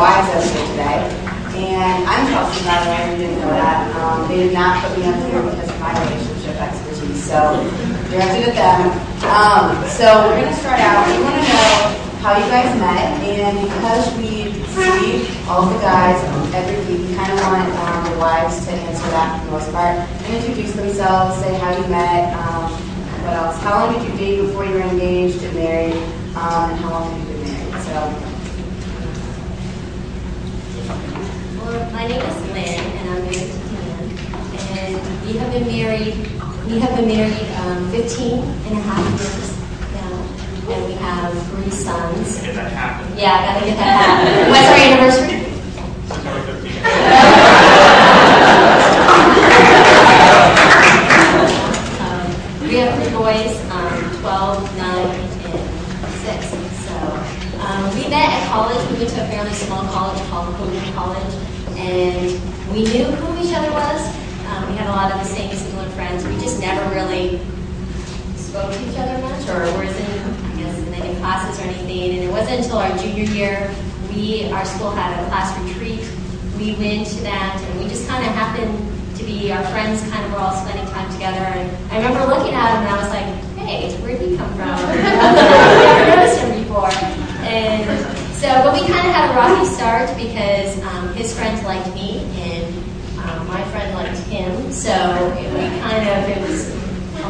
wives up here today. And I'm Chelsea, by the way, if you didn't know that. Um, they did not put me up here because of my relationship expertise, so directed at them. Um, so we're going to start out. We want to know how you guys met, and because we see all the guys every week, we kind of want um, the wives to answer that for the most part introduce themselves, say how you met, um, what else? How long did you date before you were engaged and married, um, and how long have you been married? So. Well, my name is Lynn, and I'm married to Dan. And we have been married, we have been married um, 15 and a half years now. And we have three sons. Get that happen. Yeah, gotta get that happen. When's our anniversary? September 15th. Um, we have three boys, um, 12, 9, and 6. So um, we met at college. We went to a fairly small college called Coleman College, and we knew who each other was. Um, we had a lot of the same similar friends. We just never really spoke to each other much, or was in, I guess, in any classes or anything. And it wasn't until our junior year, we, our school had a class retreat. We went to that, and we just kind of happened to be, our friends kind of were all spending time together. And I remember looking at him, and I was like, hey, where'd he come from? I've never noticed him before. And so, but we kind of had a rocky start because um, his friends liked me, and um, my friend liked him. So we kind of, it was a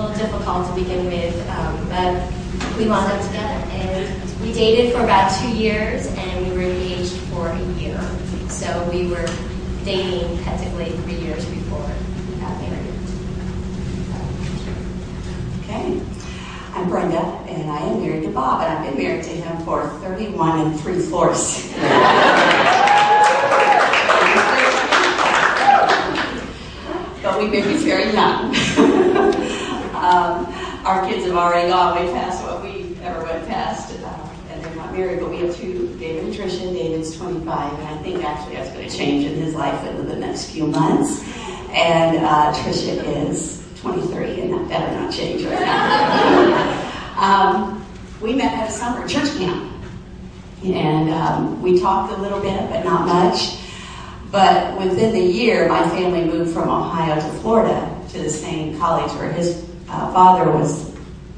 little, difficult to begin with, um, but we wound up together. And we dated for about two years, and we were engaged for a year. So we were dating technically three years before we got married. Okay. I'm Brenda, and I am married to Bob, and I've been married to him for 31 and three fourths. but we married very young. um, our kids have already gone way past what we ever went past, uh, and they're not married, but we have two, David and Tricia. David's 25, and I think actually that's going to change in his life over the next few months. And uh, Tricia is 23, and that better not change right now. um, we met at a summer church camp, and um, we talked a little bit, but not much. But within the year, my family moved from Ohio to Florida to the same college where his uh, father was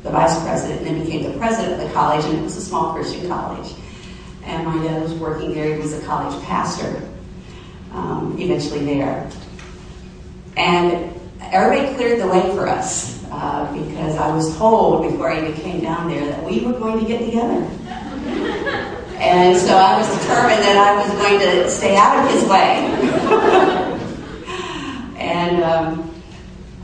the vice president and then became the president of the college, and it was a small Christian college. And my dad was working there, he was a college pastor um, eventually there. And everybody cleared the way for us uh, because I was told before I even came down there that we were going to get together. And so I was determined that I was going to stay out of his way. and um,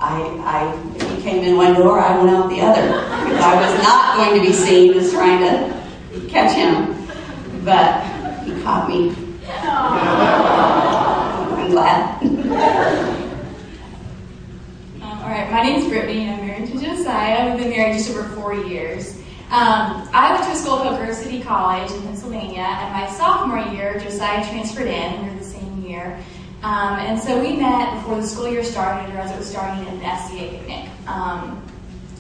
I, I, came in one door, I went out the other. I was not going to be seen as trying to catch him. But he caught me. I'm glad. Um, all right, my name is Brittany, and I'm married to Josiah. We've been married just over four years. Um, I went to a school called Grove City College in Pennsylvania, and my sophomore year, Josiah transferred in. We were the same year. Um, and so we met before the school year started, or as it was starting, at an FCA picnic. Um,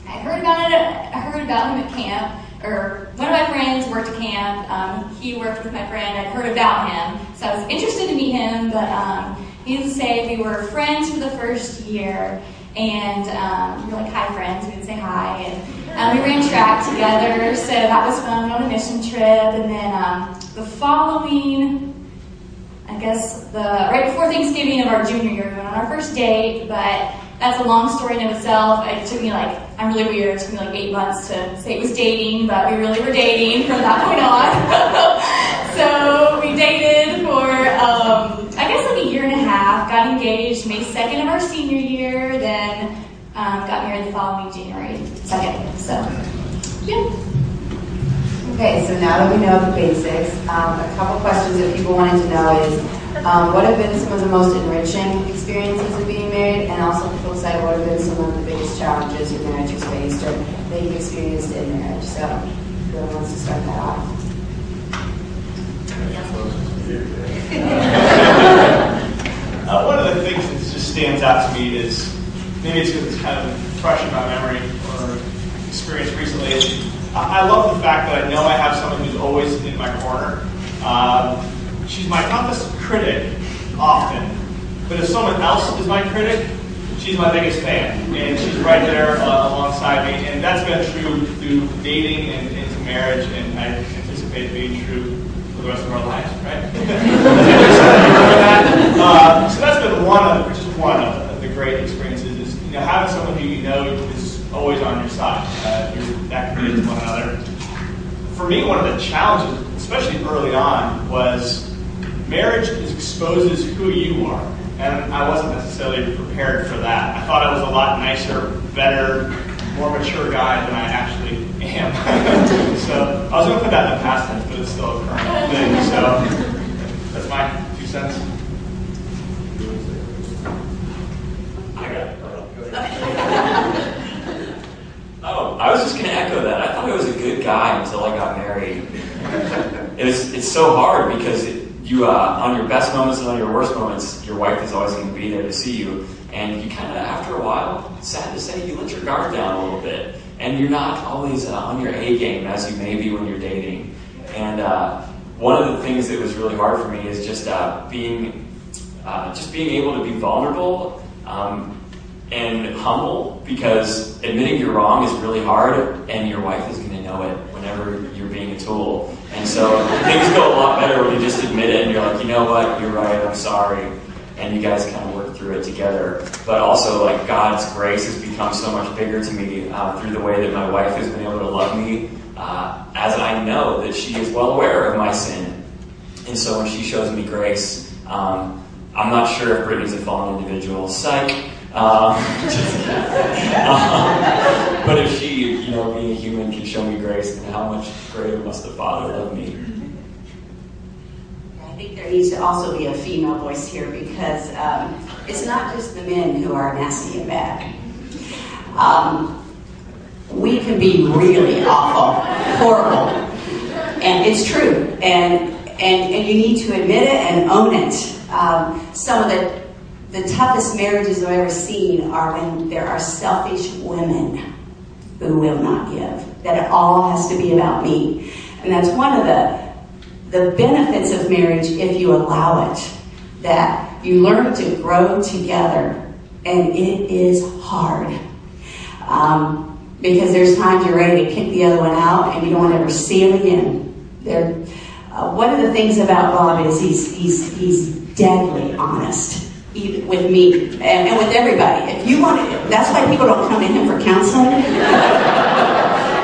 I heard about it. I heard about him at camp, or one of my friends worked at camp. Um, he worked with my friend. I'd heard about him, so I was interested to meet him. But um, needless to say, we were friends for the first year, and um, we were like hi friends. We would say hi, and um, we ran track together. So that was fun on a mission trip. And then um, the following I guess the right before Thanksgiving of our junior year, we went on our first date, but that's a long story in itself. It took me like I'm really weird. It took me like eight months to say it was dating, but we really were dating from that point on. so we dated for um, I guess like a year and a half. Got engaged May second of our senior year, then um, got married the following January second. So yeah. Okay, so now that we know the basics, um, a couple questions that people wanted to know is, um, what have been some of the most enriching experiences of being married? And also people say, what have been some of the biggest challenges your marriage has faced or that you've experienced in marriage? So, whoever wants to start that off? Uh, one of the things that just stands out to me is maybe it's because it's kind of fresh in my memory or experience recently. I love the fact that I know I have someone who's always in my corner. Um, she's my toughest critic often, but if someone else is my critic, she's my biggest fan, and she's right there uh, alongside me. And that's been true through dating and into marriage, and I anticipate being true for the rest of our lives, right? uh, so that's been one of just one of the great experiences. Is you know having someone who you know is always on your side. Uh, you're that committed to one another. For me, one of the challenges, especially early on, was marriage exposes who you are and I wasn't necessarily prepared for that. I thought I was a lot nicer, better, more mature guy than I actually am. so I was going to put that in the past tense, but it's still a current thing. So that's my two cents. I got it. I was just going to echo that. I thought I was a good guy until I got married. It was, it's so hard because it, you uh, on your best moments and on your worst moments, your wife is always going to be there to see you. And you kind of, after a while, sad to say, you let your guard down a little bit, and you're not always uh, on your A game as you may be when you're dating. And uh, one of the things that was really hard for me is just uh, being, uh, just being able to be vulnerable. Um, and humble because admitting you're wrong is really hard, and your wife is going to know it whenever you're being a tool. And so things go a lot better when you just admit it and you're like, you know what, you're right, I'm sorry. And you guys kind of work through it together. But also, like, God's grace has become so much bigger to me uh, through the way that my wife has been able to love me, uh, as I know that she is well aware of my sin. And so when she shows me grace, um, I'm not sure if Brittany's a fallen individual. Psych. Um, um, but if she, you know, being a human can show me grace, then how much greater must the Father love me? I think there needs to also be a female voice here because um, it's not just the men who are nasty and bad. Um, we can be really awful, horrible, and it's true. And and and you need to admit it and own it. Um, some of the the toughest marriages I've ever seen are when there are selfish women who will not give. That it all has to be about me. And that's one of the the benefits of marriage if you allow it. That you learn to grow together. And it is hard. Um, because there's times you're ready to kick the other one out and you don't want to ever see him again. There, uh, one of the things about Bob is he's, he's, he's deadly honest with me and, and, with everybody. If you want to, that's why people don't come to him for counseling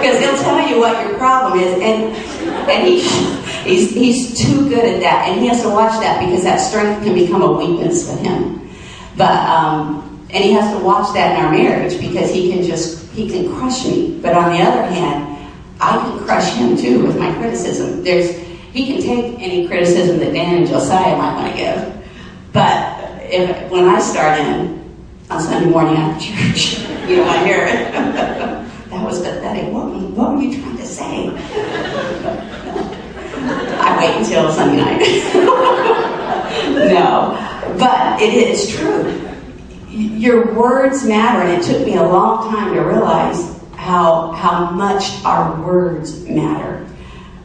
because he'll tell you what your problem is, and and he he's he's too good at that, and he has to watch that because that strength can become a weakness with him. But um, and he has to watch that in our marriage because he can just he can crush me. But on the other hand, I can crush him too with my criticism. There's he can take any criticism that Dan and Josiah might want to give, but if, when I start in on Sunday morning after church, you know, I hear it. that was pathetic. What, what were you trying to say? I wait until Sunday night. no, but it is true. Your words matter, and it took me a long time to realize how how much our words matter.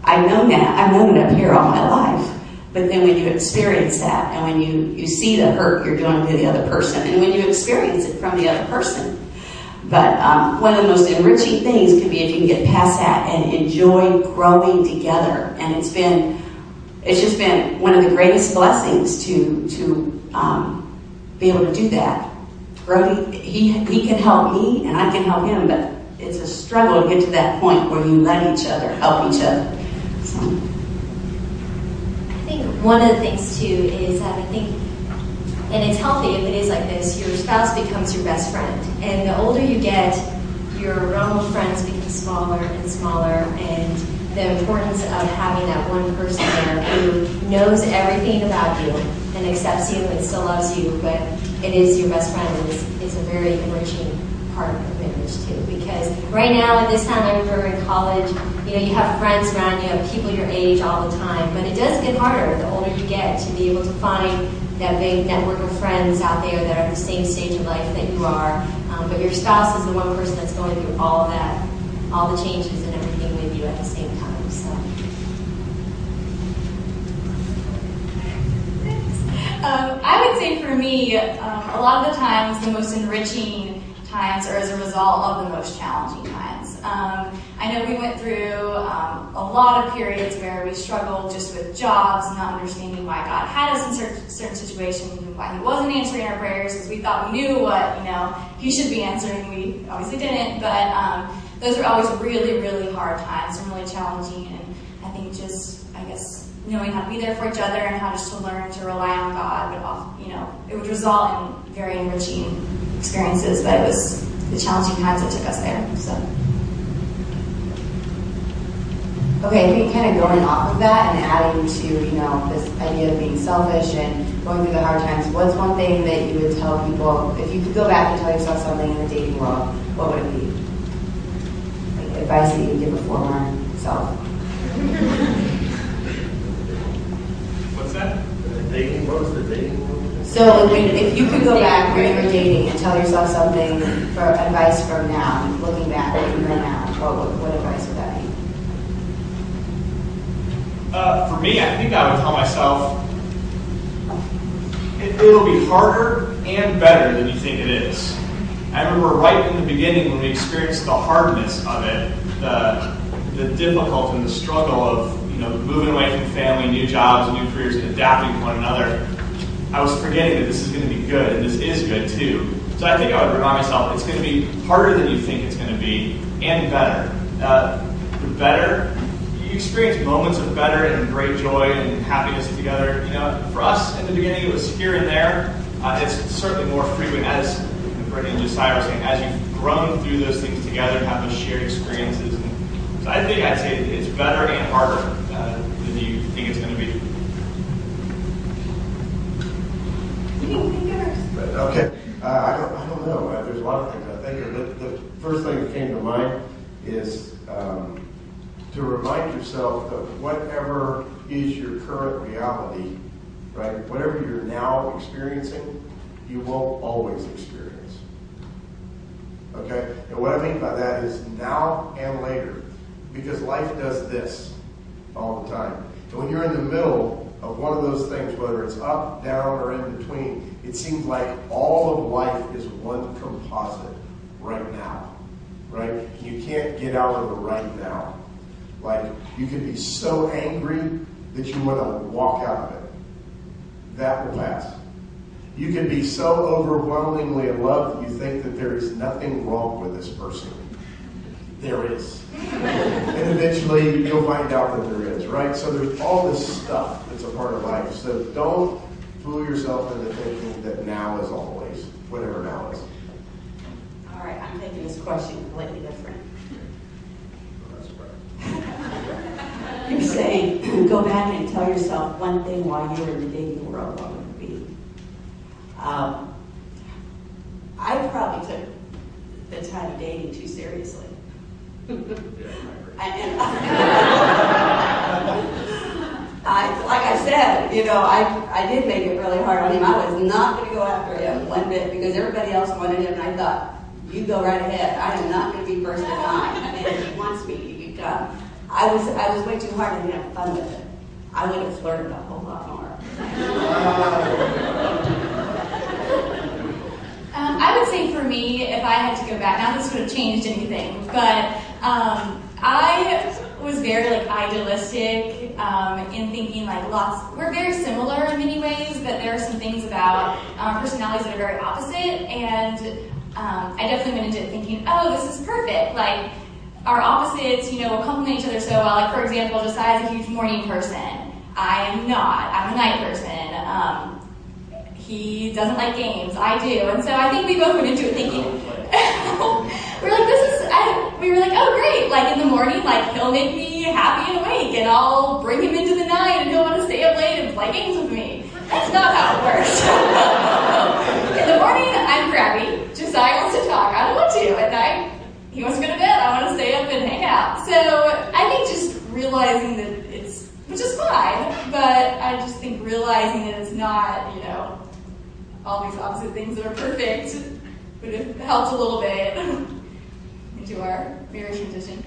I've known that. I've known it up here all my life. But then when you experience that and when you, you see the hurt you're doing to the other person and when you experience it from the other person. But um, one of the most enriching things can be if you can get past that and enjoy growing together. And it's been, it's just been one of the greatest blessings to, to um, be able to do that. Brody, he, he can help me and I can help him, but it's a struggle to get to that point where you let each other help each other. So one of the things too is that I think, and it's healthy if it is like this, your spouse becomes your best friend. And the older you get, your realm of friends becomes smaller and smaller, and the importance of having that one person there who knows everything about you and accepts you and still loves you, but it is your best friend is, is a very enriching part of marriage too. Because right now, at this time, I remember in college, you know, you have friends around you, have people your age all the time, but it does get harder the older you get to be able to find that big network of friends out there that are at the same stage of life that you are. Um, but your spouse is the one person that's going through all that, all the changes and everything with you at the same time. So. Um, I would say for me, um, a lot of the times, the most enriching times or as a result of the most challenging times. Um, I know we went through um, a lot of periods where we struggled just with jobs, not understanding why God had us in certain, certain situations, and why He wasn't answering our prayers, because we thought we knew what you know He should be answering. We obviously didn't, but um, those were always really, really hard times and really challenging. And I think just, I guess, knowing how to be there for each other and how just to learn to rely on God would, you know, it would result in very enriching experiences. But it was the challenging times that took us there. So. Okay, think kind of going off of that and adding to, you know, this idea of being selfish and going through the hard times, what's one thing that you would tell people, if you could go back and tell yourself something in the dating world, what would it be? Like advice that you would give a former self. What's that? The dating, what was the dating? So if you could go back when you were dating and tell yourself something for advice from now, looking back at you right now, what, what advice would that be? Uh, for me, I think I would tell myself it, it'll be harder and better than you think it is. I remember right in the beginning when we experienced the hardness of it, the, the difficult and the struggle of you know moving away from family, new jobs, new careers, and adapting to one another. I was forgetting that this is going to be good, and this is good too. So I think I would remind myself it's going to be harder than you think it's going to be, and better. Uh, the better you experience moments of better and great joy and happiness together. You know, for us in the beginning, it was here and there. Uh, it's certainly more frequent as Brittany and Josiah were saying, as you've grown through those things together and have those shared experiences. So I think I'd say it's better and harder than you think it's going to be. But, okay, uh, I don't, I don't know. Uh, there's a lot of things I think of. The, the first thing that came to mind is um, to remind yourself that whatever is your current reality, right, whatever you're now experiencing, you won't always experience. Okay? And what I mean by that is now and later. Because life does this all the time. And when you're in the middle of one of those things, whether it's up, down, or in between, it seems like all of life is one composite right now. Right? You can't get out of the right now. Like, you can be so angry that you want to walk out of it. That will pass. You can be so overwhelmingly in love that you think that there is nothing wrong with this person. There is. and eventually you'll find out that there is, right? So there's all this stuff that's a part of life. So don't fool yourself into thinking that now is always, whatever now is. All right, I'm taking this question completely different. You're saying, go back and tell yourself one thing while you were in the dating world, what would it be? Um, I probably took the time of dating too seriously. I, like I said, you know, I, I did make it really hard on him. I was not going to go after him one bit because everybody else wanted him, and I thought, you go right ahead. I am not going to be first in line. If he wants me, you come. I was, I was way too hard and have fun with it. I would have flirted a whole lot more. Um, I would say for me, if I had to go back, now this would have changed anything, but um, I was very like idealistic um, in thinking like lots. We're very similar in many ways, but there are some things about our personalities that are very opposite. And um, I definitely went into it thinking, oh, this is perfect. Like our opposites, you know, will complement each other so well. Like for example, Josiah is a huge morning person. I am not. I'm a night person. Um, he doesn't like games. I do. And so I think we both went into it thinking, we're like, this is, we were like, oh great. Like in the morning, like he'll make me happy and awake and I'll bring him into the night and he'll want to stay up late and play games with me. That's not how it works. in the morning, I'm crabby. Josiah wants to talk. I don't want to. At night, he wants to go to bed. I want to stay up and hang out. So I think just realizing that it's, which is fine, but I just think realizing that it's not, you know, all these opposite things that are perfect would have helped a little bit into our marriage transition.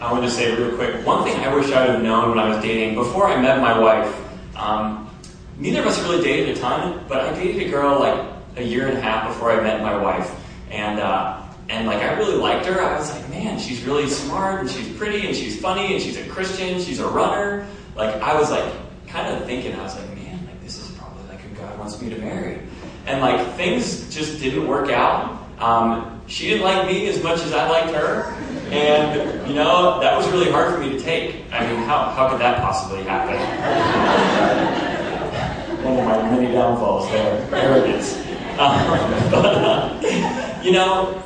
I want to say real quick. One thing I wish I would have known when I was dating before I met my wife. Um, neither of us really dated a ton, but I dated a girl like a year and a half before I met my wife, and uh, and like I really liked her. I was like, man, she's really smart and she's pretty and she's funny and she's a Christian. She's a runner. Like I was like kind of thinking, I was like, man, like this is probably like who God wants me to marry. And like things just didn't work out. Um, she didn't like me as much as I liked her. And, you know, that was really hard for me to take. I mean, how, how could that possibly happen? One of my many downfalls there, arrogance. Um, but, uh, you know,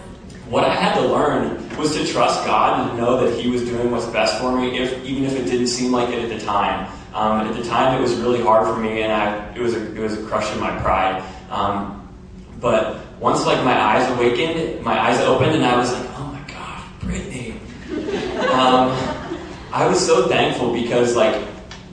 what I had to learn was to trust God and know that He was doing what's best for me, if, even if it didn't seem like it at the time. Um, at the time, it was really hard for me, and I, it was a, it was a crushing my pride. Um, but once like my eyes awakened, my eyes opened, and I was like, oh my god, Brittany. Um, I was so thankful because like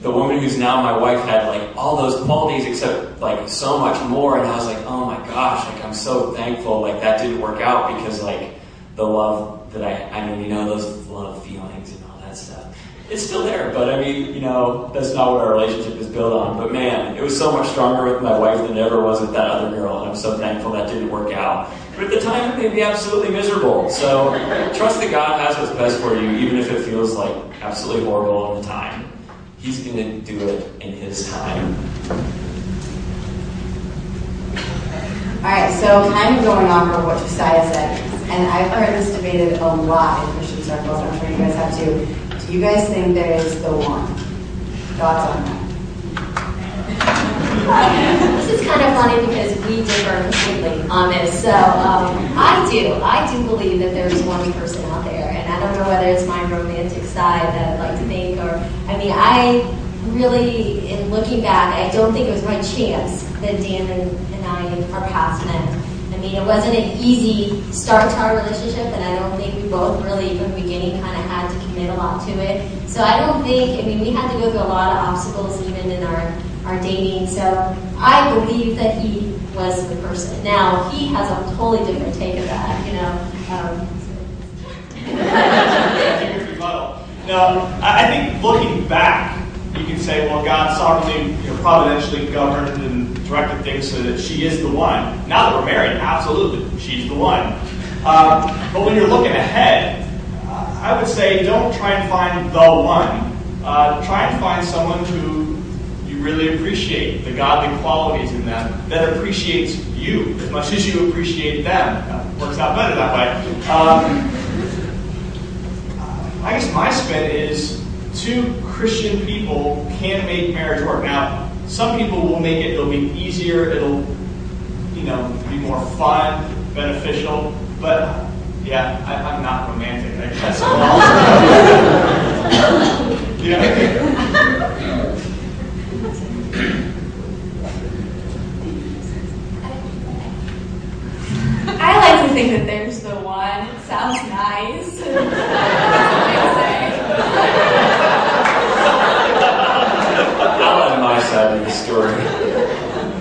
the woman who's now my wife had like all those qualities except like so much more, and I was like, oh my gosh, like I'm so thankful like that didn't work out because like the love that I, I mean, you know, those love feelings and all that stuff it's still there, but I mean, you know, that's not what our relationship is built on. But man, it was so much stronger with my wife than it ever was with that other girl, and I'm so thankful that didn't work out. But at the time, it made me absolutely miserable. So trust that God has what's best for you, even if it feels like absolutely horrible at the time. He's going to do it in His time. All right, so kind of going off of what Josiah said, and I've heard this debated a lot in Christian circles, I'm sure you guys have too. You guys think there is the one? Thoughts on that? This is kind of funny because we differ completely on this. So um, I do. I do believe that there's one person out there, and I don't know whether it's my romantic side that I'd like to think, or I mean, I really, in looking back, I don't think it was my chance that Dan and, and I, our paths met. I mean, it wasn't an easy start to our relationship, and I don't think we both really, from the beginning, kind of had to commit a lot to it. So I don't think, I mean, we had to go through a lot of obstacles even in our, our dating. So I believe that he was the person. Now, he has a totally different take of that, you know. Um, no, I think looking back, you can say, well, God sovereignly, you know, providentially governed directed things so that she is the one. Now that we're married, absolutely, she's the one. Um, but when you're looking ahead, uh, I would say don't try and find the one. Uh, try and find someone who you really appreciate, the godly qualities in them, that appreciates you as much as you appreciate them. Uh, works out better that way. Um, I guess my spin is two Christian people can make marriage work. Now, some people will make it, it'll be easier, it'll, you know, be more fun, beneficial, but yeah, I, I'm not romantic, I guess. yeah. I like to think that there's the one. It sounds nice. That's what they say. Side of the story.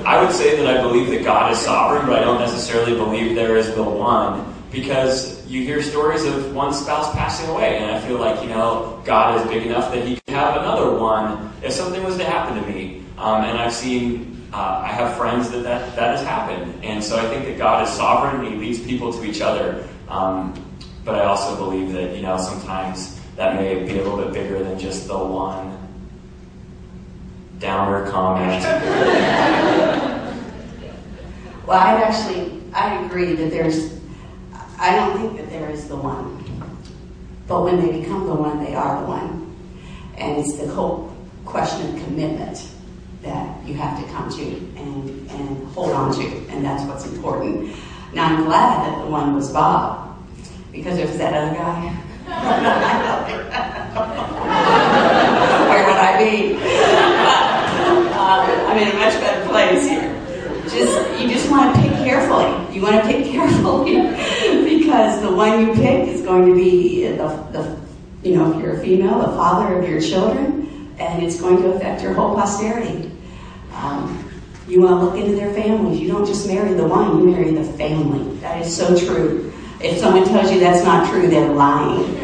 I would say that I believe that God is sovereign, but I don't necessarily believe there is the one because you hear stories of one spouse passing away, and I feel like, you know, God is big enough that He could have another one if something was to happen to me. Um, and I've seen, uh, I have friends that, that that has happened. And so I think that God is sovereign and He leads people to each other. Um, but I also believe that, you know, sometimes that may be a little bit bigger than just the one downer comment. Well, I'd actually, I agree that there's, I don't think that there is the one. But when they become the one, they are the one. And it's the whole question of commitment that you have to come to and, and hold on to. And that's what's important. Now, I'm glad that the one was Bob, because there's that other guy. Where would I be? I'm in a much better place here. Just you just want to pick carefully. You want to pick carefully because the one you pick is going to be the, the you know if you're a female, the father of your children, and it's going to affect your whole posterity. Um, you want to look into their families. You don't just marry the one; you marry the family. That is so true. If someone tells you that's not true, they're lying.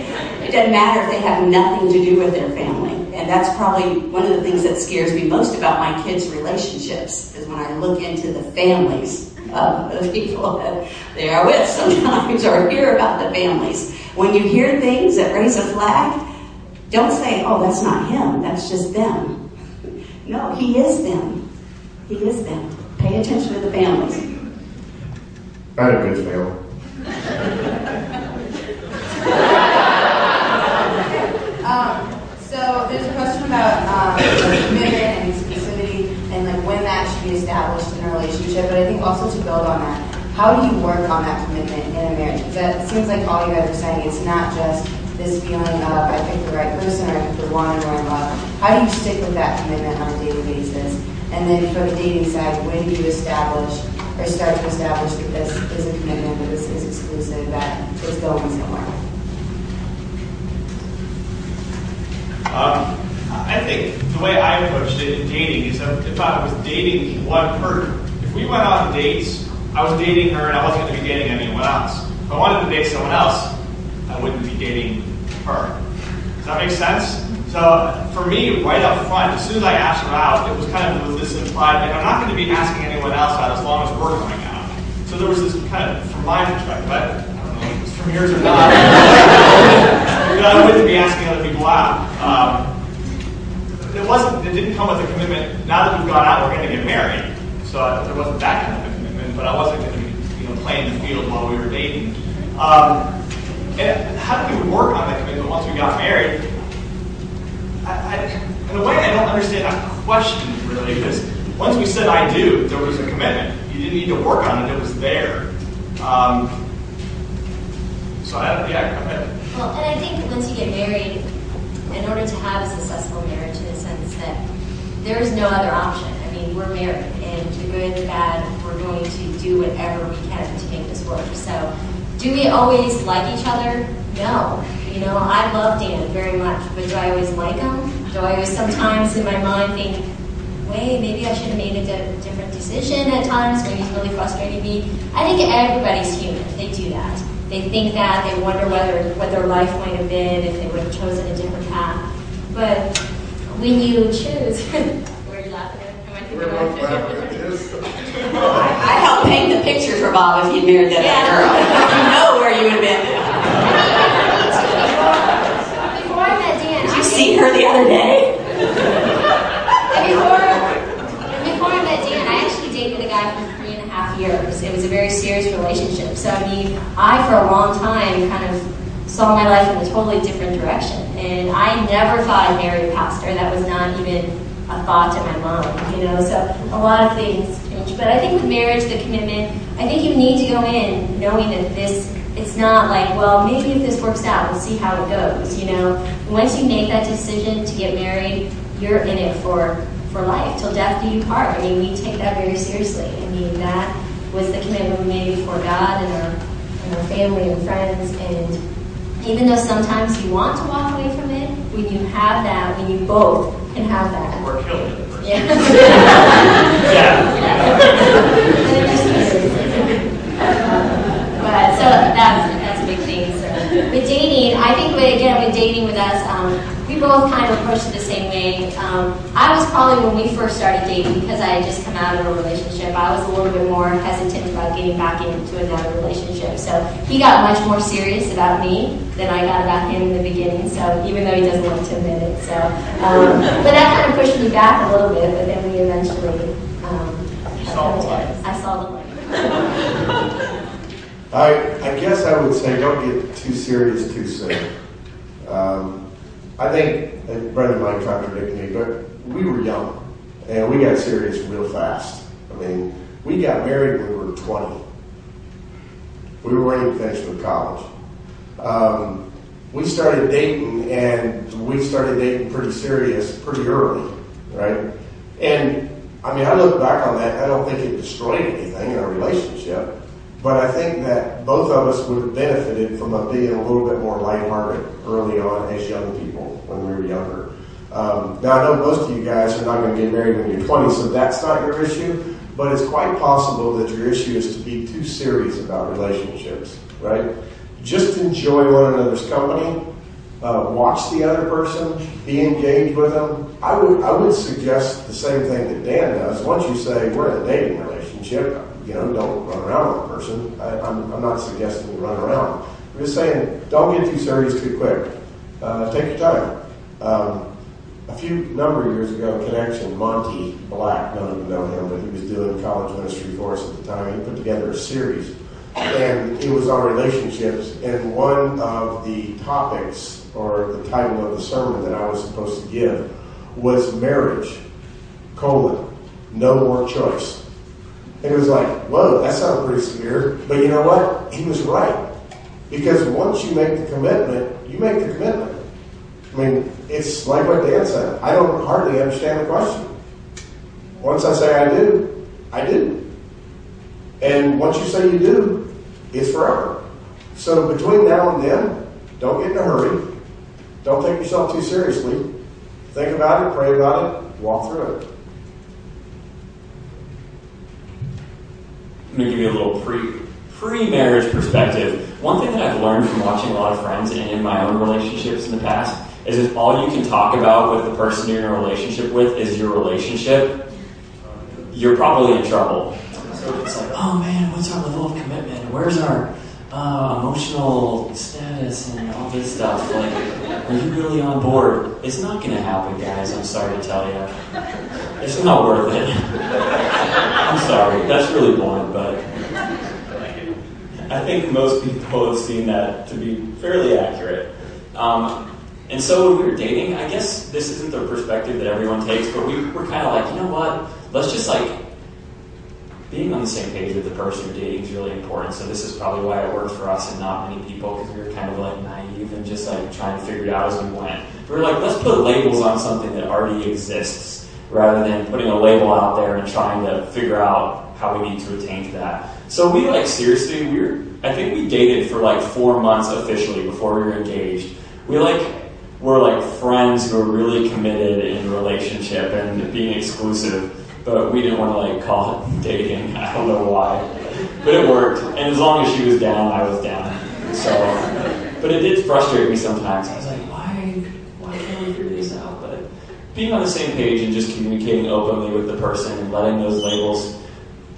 It doesn't matter if they have nothing to do with their family. And that's probably one of the things that scares me most about my kids' relationships is when I look into the families of the people that they are with sometimes or hear about the families. When you hear things that raise a flag, don't say, oh, that's not him, that's just them. No, he is them. He is them. Pay attention to the families. I had a good family. Um, so there's a question about um, commitment and exclusivity and like when that should be established in a relationship. But I think also to build on that, how do you work on that commitment in a marriage? That seems like all you guys are saying. It's not just this feeling of I picked the right person or I picked the one we're in love. How do you stick with that commitment on a daily basis? And then for the dating side, when do you establish or start to establish that this is a commitment, that this is exclusive, that it's going somewhere? Um, Um, I think the way I approached it in dating is that if I was dating one person, if we went on dates, I was dating her and I wasn't going to be dating anyone else. If I wanted to date someone else, I wouldn't be dating her. Does that make sense? So for me, right up front, as soon as I asked her out, it was kind of this implied, like, I'm not going to be asking anyone else out as long as we're going out. So there was this kind of, from my perspective, it's from yours or not, I wouldn't be asking other people out. Um, it wasn't. It didn't come with a commitment. Now that we've gone out, we're going to get married. So uh, there wasn't that kind of a commitment. But I wasn't going to be, you know, playing the field while we were dating. Um, and how do we work on that commitment once we got married? I, I, in a way, I don't understand that question really, because once we said "I do," there was a commitment. You didn't need to work on it; it was there. Um, so I, yeah, go ahead. Well, and I think once you get married, in order to have a successful marriage, in the sense that there is no other option. I mean, we're married, and the good, the bad, we're going to do whatever we can to make this work. So, do we always like each other? No. You know, I love Dan very much, but do I always like him? Do I always sometimes in my mind think, wait, maybe I should have made a di- different decision at times, maybe he's really frustrating me? I think everybody's human. They do that. They think that, they wonder whether what their life might have been if they would have chosen a different path. But when you choose, where are you laughing at? Am I thinking We're both laughing at about- this. I helped paint the picture for Bob if he'd married that Yeah. girl. you know where you would have been. Before I met Dan, Did I you see her the other day? Before, before I met Dan, I actually dated a guy for three and a years. It was a very serious relationship. So, I mean, I, for a long time, kind of saw my life in a totally different direction. And I never thought I'd marry a pastor. That was not even a thought in my mind, you know. So, a lot of things change. But I think with marriage, the commitment, I think you need to go in knowing that this it's not like, well, maybe if this works out, we'll see how it goes. You know, once you make that decision to get married, you're in it for for life till death do you part. I mean, we take that very seriously. I mean, that was the commitment we made before God and our and our family and friends. And even though sometimes you want to walk away from it, when you have that, when you both can have that, We're killing it. first. yeah. But so that's that's a big thing. So with dating, I think with, again with dating with us, um, we both kind of approached it the same way. Um, I was probably when we first started dating because I had just come out of a relationship. I was a little bit more hesitant about getting back into another relationship. So he got much more serious about me than I got about him in the beginning. So even though he doesn't like to admit it, so um, but that kind of pushed me back a little bit. But then we eventually. Um, saw the light. I saw the light. I, I guess I would say don't get too serious too soon. Um, I think, and Brenda might contradict me, but we were young and we got serious real fast. I mean, we got married when we were 20. We were ready to finish with college. Um, we started dating and we started dating pretty serious pretty early, right? And I mean, I look back on that, I don't think it destroyed anything in our relationship. But I think that both of us would have benefited from being a little bit more lighthearted early on as young people when we were younger. Um, now I know most of you guys are not going to get married when you're 20, so that's not your issue. But it's quite possible that your issue is to be too serious about relationships, right? Just enjoy one another's company uh, watch the other person, be engaged with them. I would I would suggest the same thing that Dan does. Once you say we're in a dating relationship, you know, don't run around with a person. I, I'm, I'm not suggesting you run around. I'm just saying don't get too serious too quick. Uh, take your time. Um, a few number of years ago, Connection, Monty Black, none of you know him, but he was doing college ministry for us at the time. He put together a series, and it was on relationships. And one of the topics, or the title of the sermon that I was supposed to give, was marriage, colon, no more choice. And it was like, whoa, that sounds pretty severe. But you know what? He was right. Because once you make the commitment, you make the commitment. I mean, it's like what Dan said. I don't hardly understand the question. Once I say I do, I do. And once you say you do, it's forever. So between now and then, don't get in a hurry. Don't take yourself too seriously. Think about it, pray about it, walk through it. Give you a little pre pre marriage perspective. One thing that I've learned from watching a lot of friends and in my own relationships in the past is if all you can talk about with the person you're in a relationship with is your relationship, you're probably in trouble. So it's like, oh man, what's our level of commitment? Where's our uh, emotional status and all this stuff? Like, are you really on board? It's not going to happen, guys. I'm sorry to tell you. It's not worth it. I'm sorry. That's really blunt, but I think most people have seen that to be fairly accurate. Um, and so when we were dating, I guess this isn't the perspective that everyone takes, but we were kind of like, you know what? Let's just like being on the same page with the person you're dating is really important. So this is probably why it worked for us and not many people because we were kind of like naive and just like trying to figure it out as we went. We were like, let's put labels on something that already exists rather than putting a label out there and trying to figure out how we need to attain to that. So we like seriously, we were, I think we dated for like four months officially before we were engaged. We like were like friends who were really committed in relationship and being exclusive, but we didn't want to like call it dating. I don't know why, but it worked. And as long as she was down, I was down. So, but it did frustrate me sometimes. I was like, why, why can't we figure this out? But being on the same page and just communicating openly with the person and letting those labels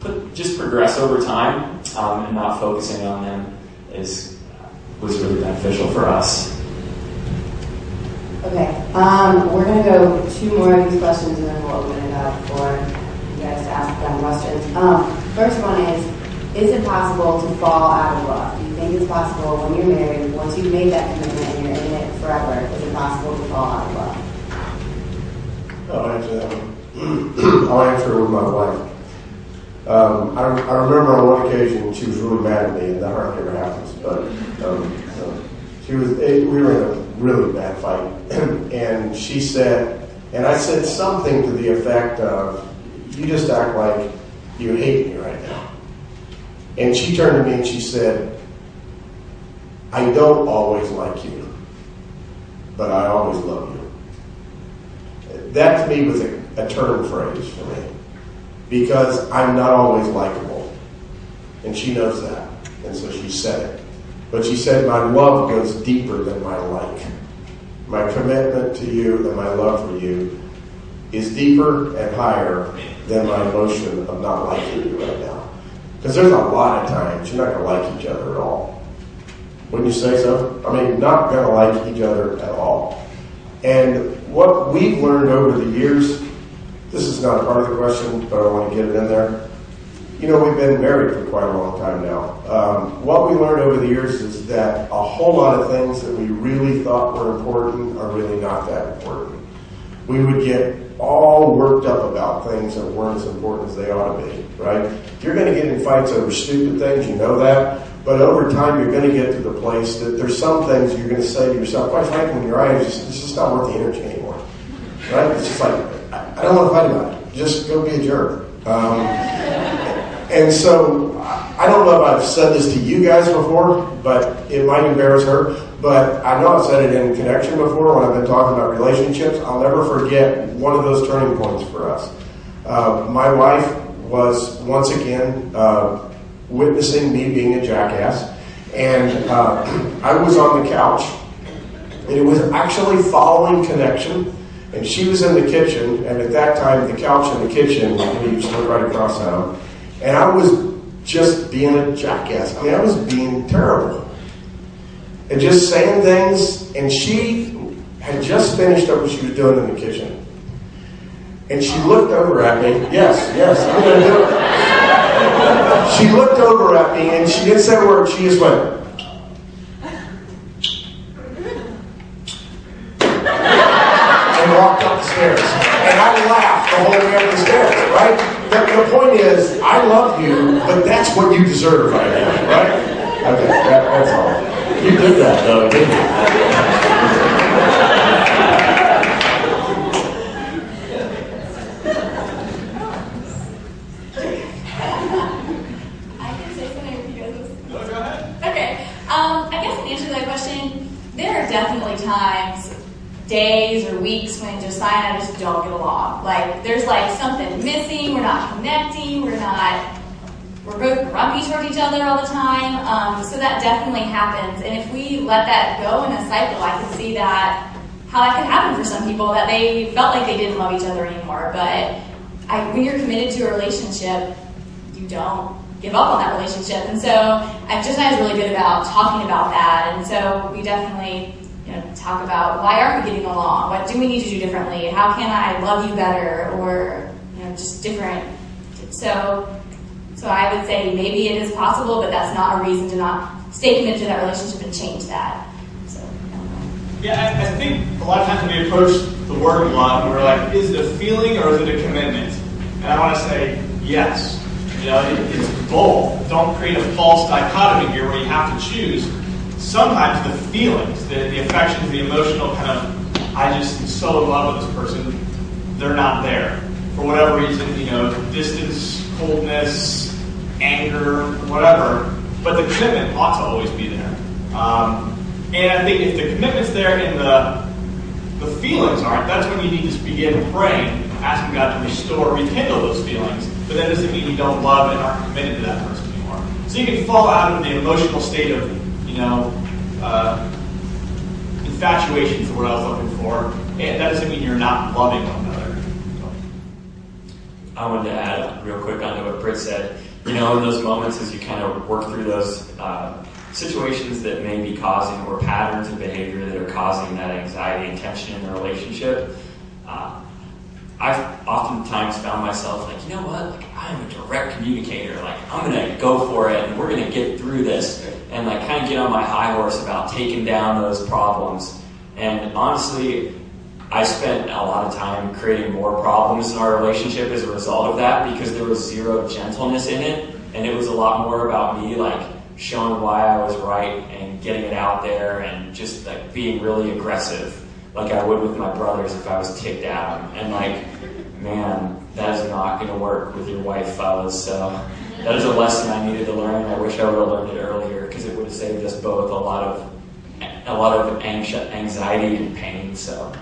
put just progress over time um, and not focusing on them is was really beneficial for us. Okay, um, we're gonna go two more of these questions and then we'll open it up for you guys to ask them questions. Um, first one is, is it possible to fall out of love? Do you think it's possible when you're married, once you've made that commitment and you're in it forever, is it possible to fall out of love? I'll answer that one. I'll answer it with my wife. Um, I, I remember on one occasion she was really mad at me, and that hardly ever happens. But um, she was. It, we were in a really bad fight, and she said, and I said something to the effect of, "You just act like you hate me right now." And she turned to me and she said, "I don't always like you, but I always love you." That to me was a, a turn phrase for me because I'm not always likable. And she knows that. And so she said it. But she said, My love goes deeper than my like. My commitment to you and my love for you is deeper and higher than my emotion of not liking you right now. Because there's a lot of times you're not going to like each other at all. Wouldn't you say so? I mean, not going to like each other at all. And what we've learned over the years this is not a part of the question, but I want to get it in there. You know, we've been married for quite a long time now. Um, what we learned over the years is that a whole lot of things that we really thought were important are really not that important. We would get all worked up about things that weren't as important as they ought to be, right? You're going to get in fights over stupid things, you know that. But over time, you're going to get to the place that there's some things you're going to say to yourself, quite frankly, when you're just, it's just not worth the energy anymore, right? It's just like, I don't want to fight about it. Just go be a jerk. Um, and so I don't know if I've said this to you guys before, but it might embarrass her. But I know I've said it in connection before when I've been talking about relationships. I'll never forget one of those turning points for us. Uh, my wife was once again uh, witnessing me being a jackass, and uh, I was on the couch And it was actually following connection. And she was in the kitchen, and at that time, the couch in the kitchen, and you just look right across him. And I was just being a jackass. I mean, I was being terrible. And just saying things, and she had just finished up what she was doing in the kitchen. And she looked over at me. Yes, yes, I'm going to do it. She looked over at me, and she didn't say a word. She just went, and walked up the stairs. And I laughed the whole way up the stairs, right? The, the point is, I love you, but that's what you deserve right now, right? Okay, that, that's all. You did that, though, didn't you? I can say something if you guys No, go ahead. Okay. Um, I guess in answer to that question, there are definitely times, days or weeks when Josiah and I just don't get along. Like there's like something missing. We're not connecting. We're not. We're both grumpy towards each other all the time. Um, so that definitely happens. And if we let that go in a cycle, I can see that how that could happen for some people that they felt like they didn't love each other anymore. But I, when you're committed to a relationship, you don't give up on that relationship. And so I just I was really good about talking about that. And so we definitely you know talk about why aren't we getting along? What do we need to do differently? How can I love you better? Or you know just different. So so I would say maybe it is possible, but that's not a reason to not stay committed to that relationship and change that. So. I. Yeah, I, I think a lot of times we approach the word love, and we're like, is it a feeling or is it a commitment? And I want to say yes. You know, it, it's both. Don't create a false dichotomy here where you have to choose. Sometimes the feelings, the, the affections, the emotional kind of, I just am so in love with this person, they're not there. For whatever reason, you know, distance, coldness, anger, whatever. But the commitment ought to always be there. Um, and I think if the commitment's there and the the feelings aren't, that's when you need to begin praying, asking God to restore, rekindle those feelings. But that doesn't mean you don't love and aren't committed to that person anymore. So you can fall out of the emotional state of, you know, uh, infatuation the word I was looking for. And that doesn't mean you're not loving. So, I wanted to add real quick onto what Britt said. You know, in those moments as you kind of work through those uh, situations that may be causing or patterns of behavior that are causing that anxiety and tension in the relationship, uh, I've oftentimes found myself like, you know what? Like, I am a direct communicator. Like, I'm gonna go for it, and we're gonna get through this, and like, kind of get on my high horse about taking down those problems. And honestly, I spent a lot of time creating more problems in our relationship as a result of that because there was zero gentleness in it, and it was a lot more about me like showing why I was right and getting it out there and just like being really aggressive, like I would with my brothers if I was ticked at them. And like, man, that is not going to work with your wife, fellas. So that is a lesson I needed to learn. I wish I would have learned it earlier because it would have saved us both a lot of a lot of anxiety and pain. So.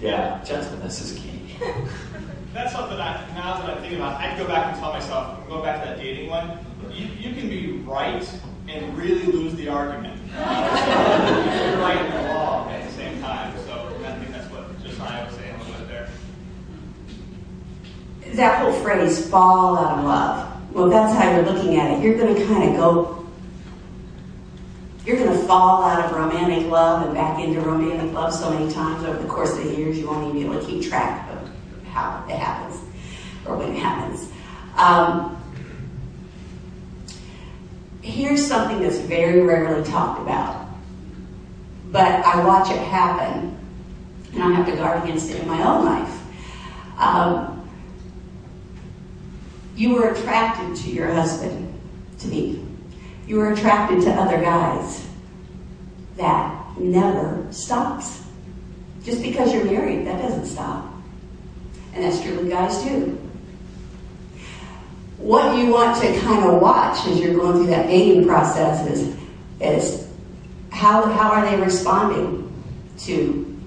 Yeah, gentleness is key. That's something I, now that I think about, I'd go back and tell myself, I'm going back to that dating one, you, you can be right and really lose the argument. You're right and wrong at the same time. So I think that's what Josiah was saying a little bit there. that whole phrase, fall out of love. Well, that's how you're looking at it. You're going to kind of go, you're going to fall out of romantic love and back into romantic love so many times over the course of the years, you won't even be able to keep track of how it happens or when it happens. Um, here's something that's very rarely talked about, but I watch it happen, and I have to guard against it in my own life. Um, you were attracted to your husband, to me. You were attracted to other guys. That never stops. Just because you're married, that doesn't stop. And that's true with guys too. What you want to kind of watch as you're going through that dating process is, is how, how are they responding to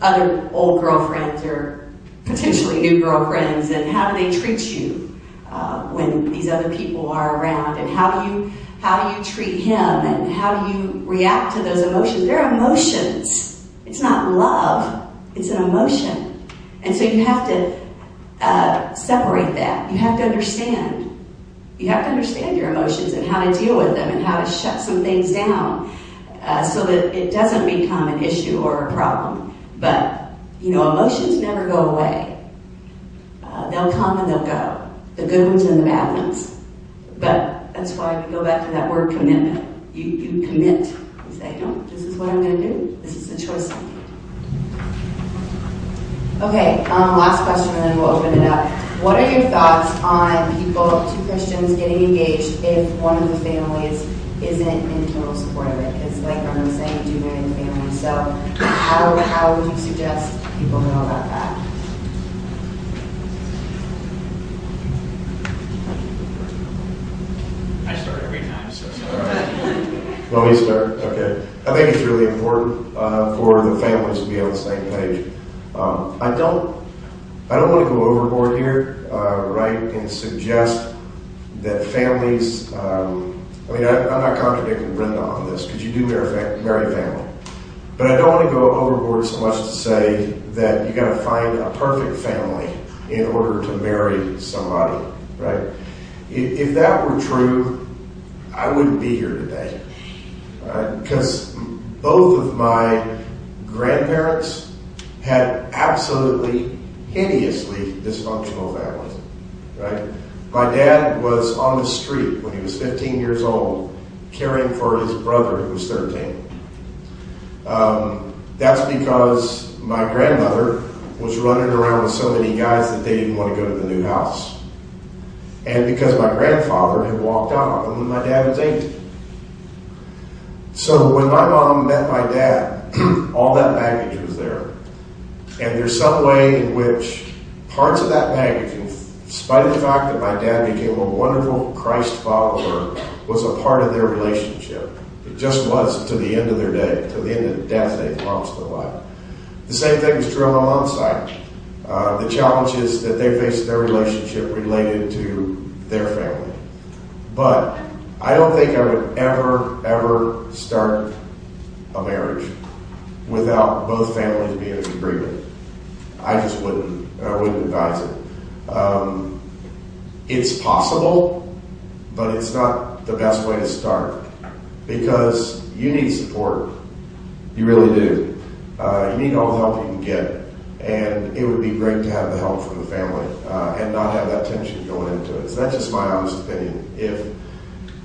other old girlfriends or potentially new girlfriends and how do they treat you uh, when these other people are around and how do you how do you treat him and how do you react to those emotions they're emotions It's not love, it's an emotion. And so you have to uh, separate that. You have to understand. You have to understand your emotions and how to deal with them and how to shut some things down uh, so that it doesn't become an issue or a problem. But, you know, emotions never go away. Uh, they'll come and they'll go. The good ones and the bad ones. But that's why we go back to that word commitment. You, you commit. You say, no, this is what I'm going to do. This is the choice I made. Okay, um, last question and then we'll open it up. What are your thoughts on people, two Christians getting engaged if one of the families isn't in total support of it? Because like Ron was saying, you do marry the family. So how, how would you suggest people go about that? I start every Well, me start. Okay. I think it's really important uh, for the families to be on the same page. Um, I don't. I don't want to go overboard here, uh, right, and suggest that families. Um, I mean, I, I'm not contradicting Brenda on this because you do marry, marry family, but I don't want to go overboard so much to say that you got to find a perfect family in order to marry somebody, right? If that were true, I wouldn't be here today because both of my grandparents had absolutely hideously dysfunctional families. Right? My dad was on the street when he was 15 years old, caring for his brother who was 13. Um, that's because my grandmother was running around with so many guys that they didn't want to go to the new house. And because my grandfather had walked out on them when my dad was eight. So when my mom met my dad, all that baggage was there. And there's some way in which parts of that baggage, in spite of the fact that my dad became a wonderful Christ follower, was a part of their relationship. It just was to the end of their day, to the end of dad's day, mom's still alive. The same thing was true on my mom's side. Uh, the challenges that they face in their relationship related to their family. But I don't think I would ever, ever start a marriage without both families being in agreement. I just wouldn't. I wouldn't advise it. Um, it's possible, but it's not the best way to start because you need support. You really do. Uh, you need all the help you can get, and it would be great to have the help from the family uh, and not have that tension going into it. So that's just my honest opinion. If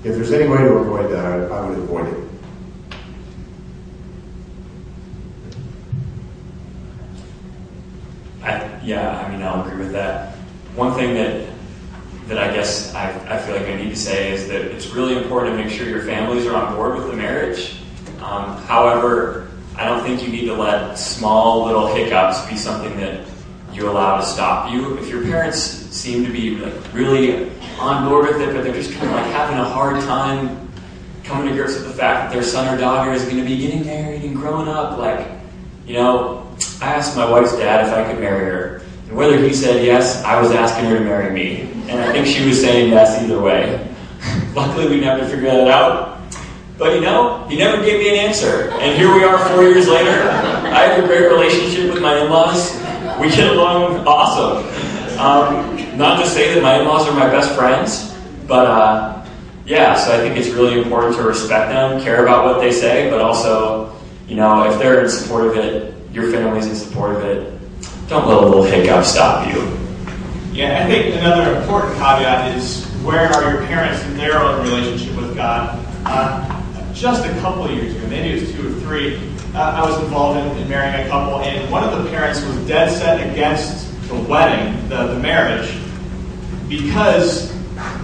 if there's any way to avoid that, I, I would avoid it. I, yeah, I mean, I'll agree with that. One thing that that I guess I, I feel like I need to say is that it's really important to make sure your families are on board with the marriage. Um, however, I don't think you need to let small little hiccups be something that you allow to stop you. If your parents seem to be like really on board with it, but they're just kind of like having a hard time coming to grips with the fact that their son or daughter is going to be getting married and growing up, like, you know, I asked my wife's dad if I could marry her. And whether he said yes, I was asking her to marry me. And I think she was saying yes either way. Luckily, we never figured that out. But you know, he never gave me an answer. And here we are four years later. I have a great relationship with my in laws. We get along awesome. Um, not to say that my in laws are my best friends, but uh, yeah, so I think it's really important to respect them, care about what they say, but also, you know, if they're in support of it, your family's in support of it, don't let a little hiccup stop you. Yeah, I think another important caveat is where are your parents in their own relationship with God? Uh, just a couple of years ago, maybe it was two or three, uh, I was involved in, in, marrying a couple, and one of the parents was dead set against the wedding, the, the marriage, because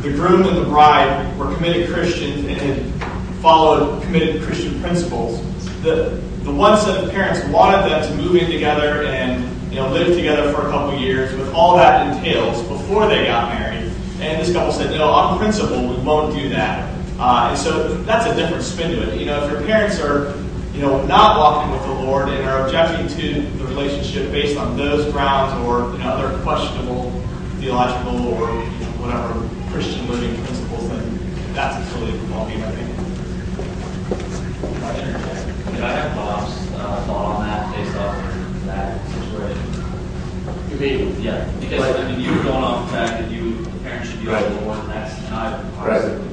the groom and the bride were committed Christians and had followed committed Christian principles. The, the one set of parents wanted them to move in together and you know, live together for a couple years with all that entails before they got married. And this couple said, no, on principle, we won't do that. Uh, and so that's a different spin to it. You know, if your parents are, you know, not walking with the Lord and are objecting to the relationship based on those grounds or, you know, other questionable theological or you know, whatever Christian living principles, then that's a totally wrong I think. Could I have Bob's uh, thought on that based off of that situation? You mean? Yeah, because, I mean, you're going off the fact that you, parents should be right. on the Lord, and that's not right.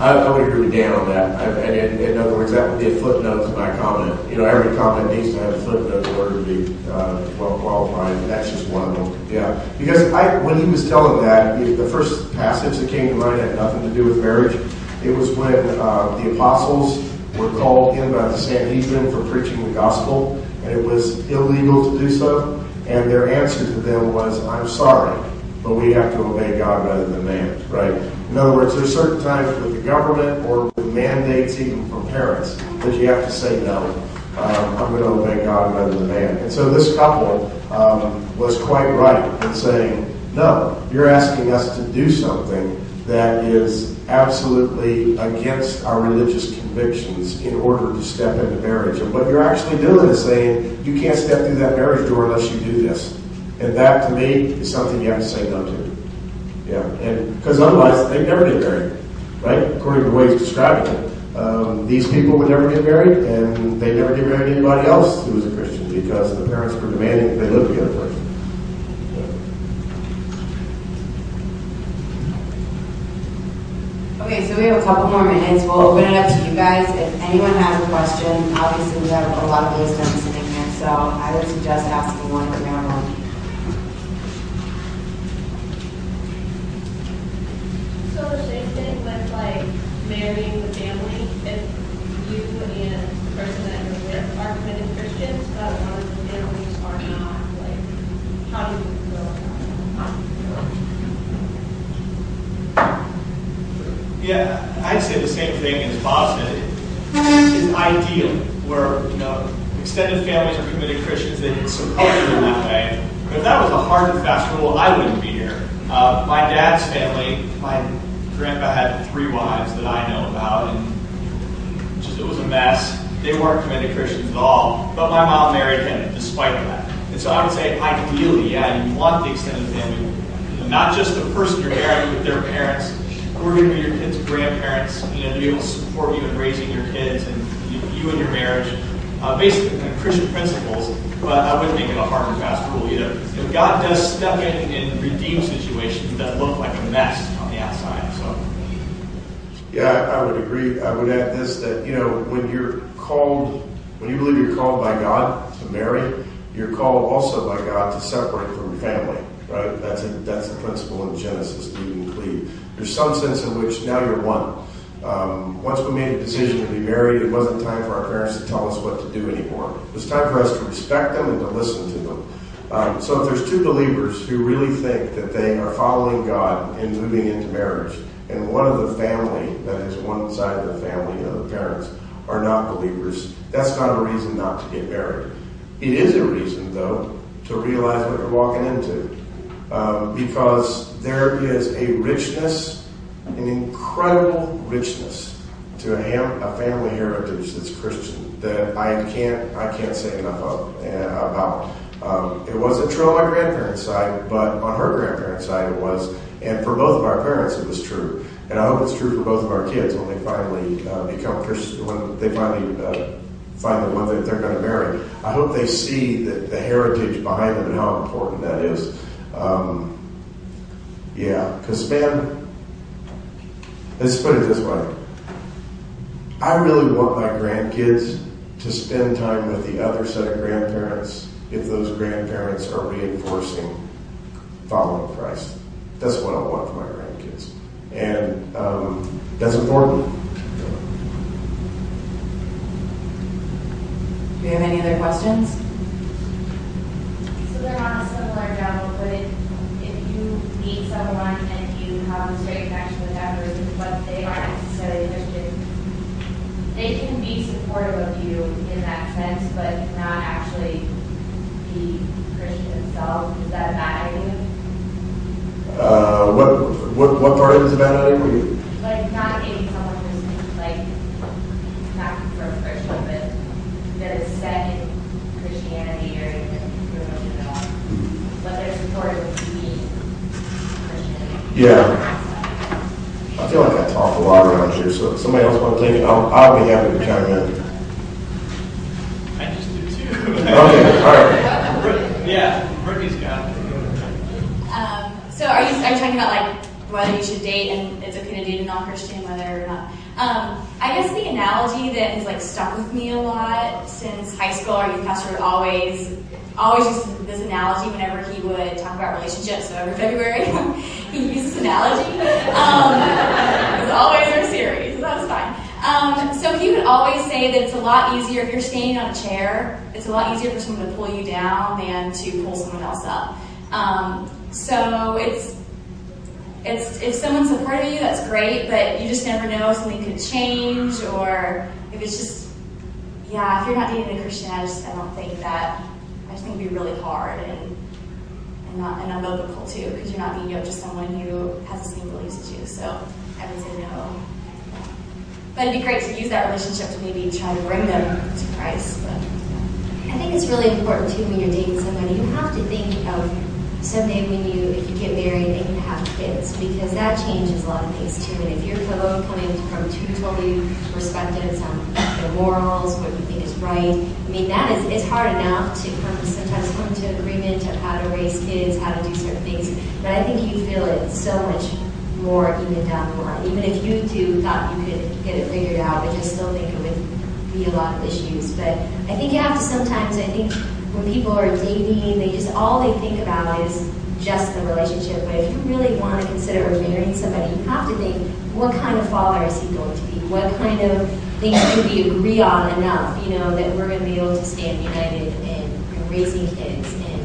I would agree with Dan on that. I, and in, in other words, that would be a footnote to my comment. You know, every comment needs to have a footnote in order to be uh, well qualified. That's just one of them. Yeah, because I, when he was telling that, the the first passage that came to mind had nothing to do with marriage. It was when uh, the apostles were called in by the Sanhedrin for preaching the gospel, and it was illegal to do so. And their answer to them was, "I'm sorry." but we have to obey God rather than man, right? In other words, there's certain times with the government or with mandates even from parents that you have to say no. Um, I'm going to obey God rather than man. And so this couple um, was quite right in saying, no, you're asking us to do something that is absolutely against our religious convictions in order to step into marriage. And what you're actually doing is saying, you can't step through that marriage door unless you do this. And that, to me, is something you have to say no to. Yeah, and because otherwise they'd never get married, right? According to the way he's describing it, um, these people would never get married, and they never get married to anybody else who was a Christian because the parents were demanding that they live together first. Okay, so we have a couple more minutes. We'll open it up to you guys. If anyone has a question, obviously we have a lot of wisdom sitting here, so I would suggest asking one if you have one. So the same thing with like marrying the family, if you and the person that you're with are committed Christians, but one of the families are not, like, how do you go about Yeah, I'd say the same thing as Bob said. It's ideal where, you know, extended families are committed Christians, they can support you in that way. But if that was a hard and fast rule, I wouldn't be here. Uh, my dad's family, my grandpa had three wives that I know about, and just, it was a mess. They weren't committed Christians at all, but my mom married him despite that. And so I would say, ideally, yeah, you want the extended family, not just the person you're marrying, but their parents, who are going to be your kids' grandparents, you know, to be able to support you in raising your kids and you, you and your marriage. Uh, basically, kind of Christian principles, but I wouldn't make it a hard and fast rule either. If God does step in and redeem situations that look like a mess on the outside, so. Yeah, I would agree. I would add this, that, you know, when you're called, when you believe you're called by God to marry, you're called also by God to separate from your family, right? That's a, that's the principle in Genesis, leave and cleave. There's some sense in which now you're one. Um, once we made a decision to be married, it wasn't time for our parents to tell us what to do anymore. It was time for us to respect them and to listen to them. Um, so if there's two believers who really think that they are following God and moving into marriage, and one of the family, that is one side of the family, you know, the parents, are not believers, that's not a reason not to get married. It is a reason, though, to realize what you're walking into. Um, because there is a richness, an incredible richness to a, ham, a family heritage that's Christian that I can't I can't say enough of uh, about. Um, it wasn't true on my grandparents' side, but on her grandparents' side it was, and for both of our parents it was true. And I hope it's true for both of our kids when they finally uh, become Christian, when they finally uh, find the one that they're going to marry. I hope they see the, the heritage behind them and how important that is. Um, yeah, because man, let's put it this way. I really want my grandkids to spend time with the other set of grandparents if those grandparents are reinforcing following Christ. That's what I want for my grandkids. And um, that's important. Do you have any other questions? So they're on a similar level, but if, if you meet someone and you have a straight connection with that person, but they aren't necessarily Christian, they can be supportive of you in that sense, but not actually be Christian themselves. Is that a bad idea? Uh, what, what, what part of it is a bad idea for you? Like not dating someone who's like not from Christian, but that is set in Christianity or even religion at all. But they're supportive of being Christian. Yeah. I feel like I talk a lot around here, so if somebody else want to take it, I'll, I'll be happy to chime in. I just do too. Okay, all right. Brit- Yeah, Brittany's got it. Um, so are you, talking about like whether you should date and it's okay to date a non-Christian, whether or not. Um, I guess the analogy that has like stuck with me a lot since high school, our youth pastor would always, always use this analogy whenever he would talk about relationships. So every February, he used this analogy. Um, it was always our series, so that was fine. Um, so he would always say that it's a lot easier if you're standing on a chair. It's a lot easier for someone to pull you down than to pull someone else up. Um, so it's it's if someone's supportive of you, that's great, but you just never know if something could change or if it's just yeah, if you're not dating a Christian, I just I don't think that I just think it'd be really hard and and not and unbiblical too, because you're not being yoked to someone who has the same beliefs as you. So I would say no. But it'd be great to use that relationship to maybe try to bring them to Christ. But I think it's really important too when you're dating somebody, you have to think of someday when you, if you get married and you have kids, because that changes a lot of things too. And if you're coming from two totally perspectives on your morals, what you think is right, I mean, that is, it's hard enough to come, sometimes come to agreement of how to raise kids, how to do certain things. But I think you feel it so much more even down the line. Even if you two thought you could get it figured out, I still think it would be a lot of issues. But I think you have to sometimes, I think when people are dating, they just, all they think about is just the relationship. But if you really want to consider marrying somebody, you have to think, what kind of father is he going to be? What kind of things do we agree on enough, you know, that we're going to be able to stand united in, in raising kids and.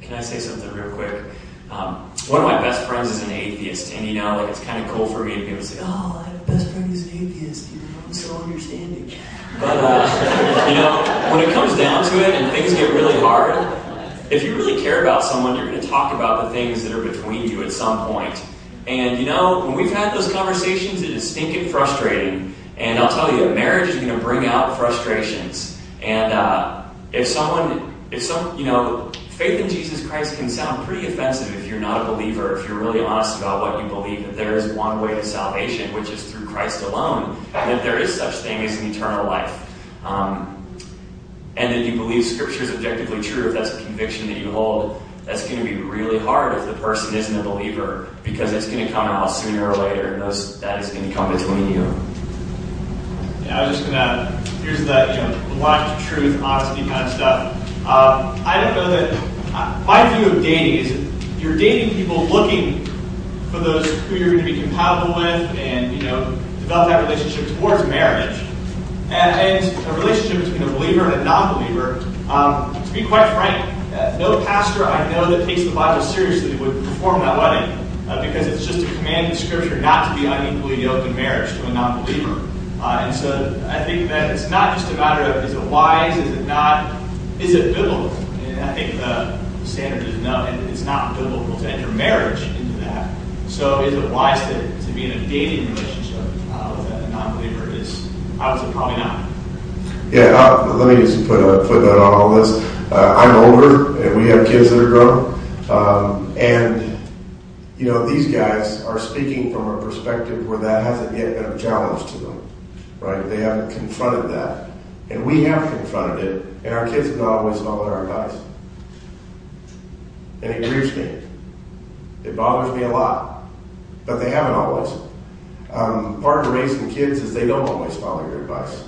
Can I say something real quick? Um, one of my best friends is an atheist, and you know, like it's kind of cool for me to be able to say, "Oh, a best friend who's an atheist." You know, I'm so understanding. But uh, you know, when it comes down to it, and things get really hard, if you really care about someone, you're going to talk about the things that are between you at some point. And you know, when we've had those conversations, it is stinking frustrating. And I'll tell you, marriage is going to bring out frustrations. And uh, if someone, if some, you know, faith in Jesus Christ can sound pretty offensive if you're not a believer, if you're really honest about what you believe, that there is one way to salvation, which is through Christ alone, and that there is such thing as an eternal life. Um, and that you believe Scripture is objectively true, if that's a conviction that you hold, that's going to be really hard if the person isn't a believer, because it's going to come out sooner or later, and those, that is going to come between you. Yeah, I was just gonna. Here's the you know blunt truth, honesty kind of stuff. Um, I don't know that. Uh, my view of dating is you're dating people looking for those who you're going to be compatible with, and you know develop that relationship towards marriage. And, and a relationship between a believer and a non-believer. Um, to be quite frank, uh, no pastor I know that takes the Bible seriously would perform that wedding. Uh, because it's just a command in Scripture not to be unequally yoked in marriage to a non-believer. Uh, and so I think that it's not just a matter of is it wise, is it not, is it biblical? And I think the standard is no, it's not biblical to enter marriage into that. So is it wise to, to be in a dating relationship uh, with a non-believer? Is I would say probably not. Yeah, uh, let me just put a footnote on all this. Uh, I'm older, and we have kids that are grown. Um, and, you know, these guys are speaking from a perspective where that hasn't yet been a challenge to them, right? They haven't confronted that. And we have confronted it, and our kids have not always followed our advice. And it grieves me. It bothers me a lot. But they haven't always. Um, part of raising kids is they don't always follow your advice.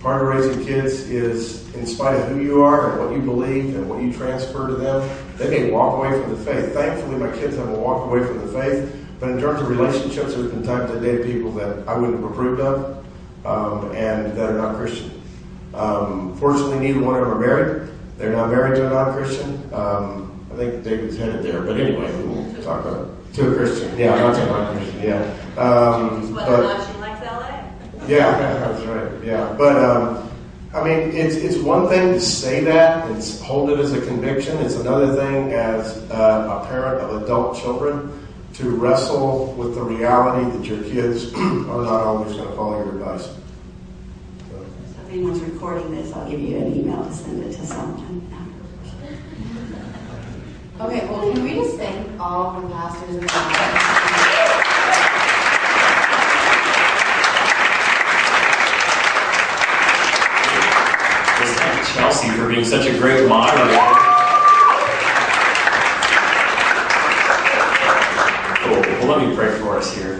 Part of raising kids is, in spite of who you are and what you believe and what you transfer to them, they may walk away from the faith. Thankfully, my kids haven't walked away from the faith. But in terms of relationships, there's been times I people that I wouldn't have approved of um, and that are not Christian. Um, fortunately, neither one of them are married. They're not married to a non-Christian. Um, I think David's headed there. But anyway, we'll talk about it. To a Christian. Yeah, not to a non-Christian. Yeah. Um, Whether or but- not she likes LA. yeah, that's right. Yeah, but um, I mean, it's it's one thing to say that and hold it as a conviction. It's another thing as uh, a parent of adult children to wrestle with the reality that your kids are not always going to follow your advice. So, So if anyone's recording this, I'll give you an email to send it to someone. Okay, well, can we just thank all of the pastors and the Let's thank Chelsea for being such a great moderator. Oh, let me pray for us here.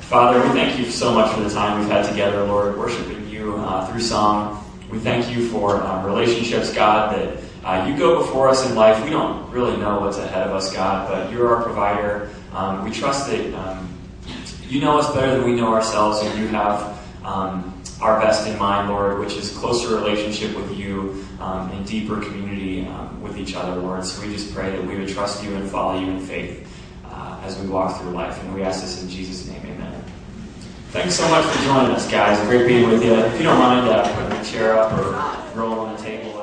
Father, we thank you so much for the time we've had together, Lord, worshiping you uh, through song. We thank you for uh, relationships, God, that uh, you go before us in life. We don't really know what's ahead of us, God, but you're our provider. Um, we trust that um, you know us better than we know ourselves, and you have um, our best in mind, Lord, which is closer relationship with you um, and deeper community um, with each other, Lord. So we just pray that we would trust you and follow you in faith uh, as we walk through life. And we ask this in Jesus' name, amen. Thanks so much for joining us, guys. Great being with you. If you don't mind uh, putting a chair up or rolling on the table.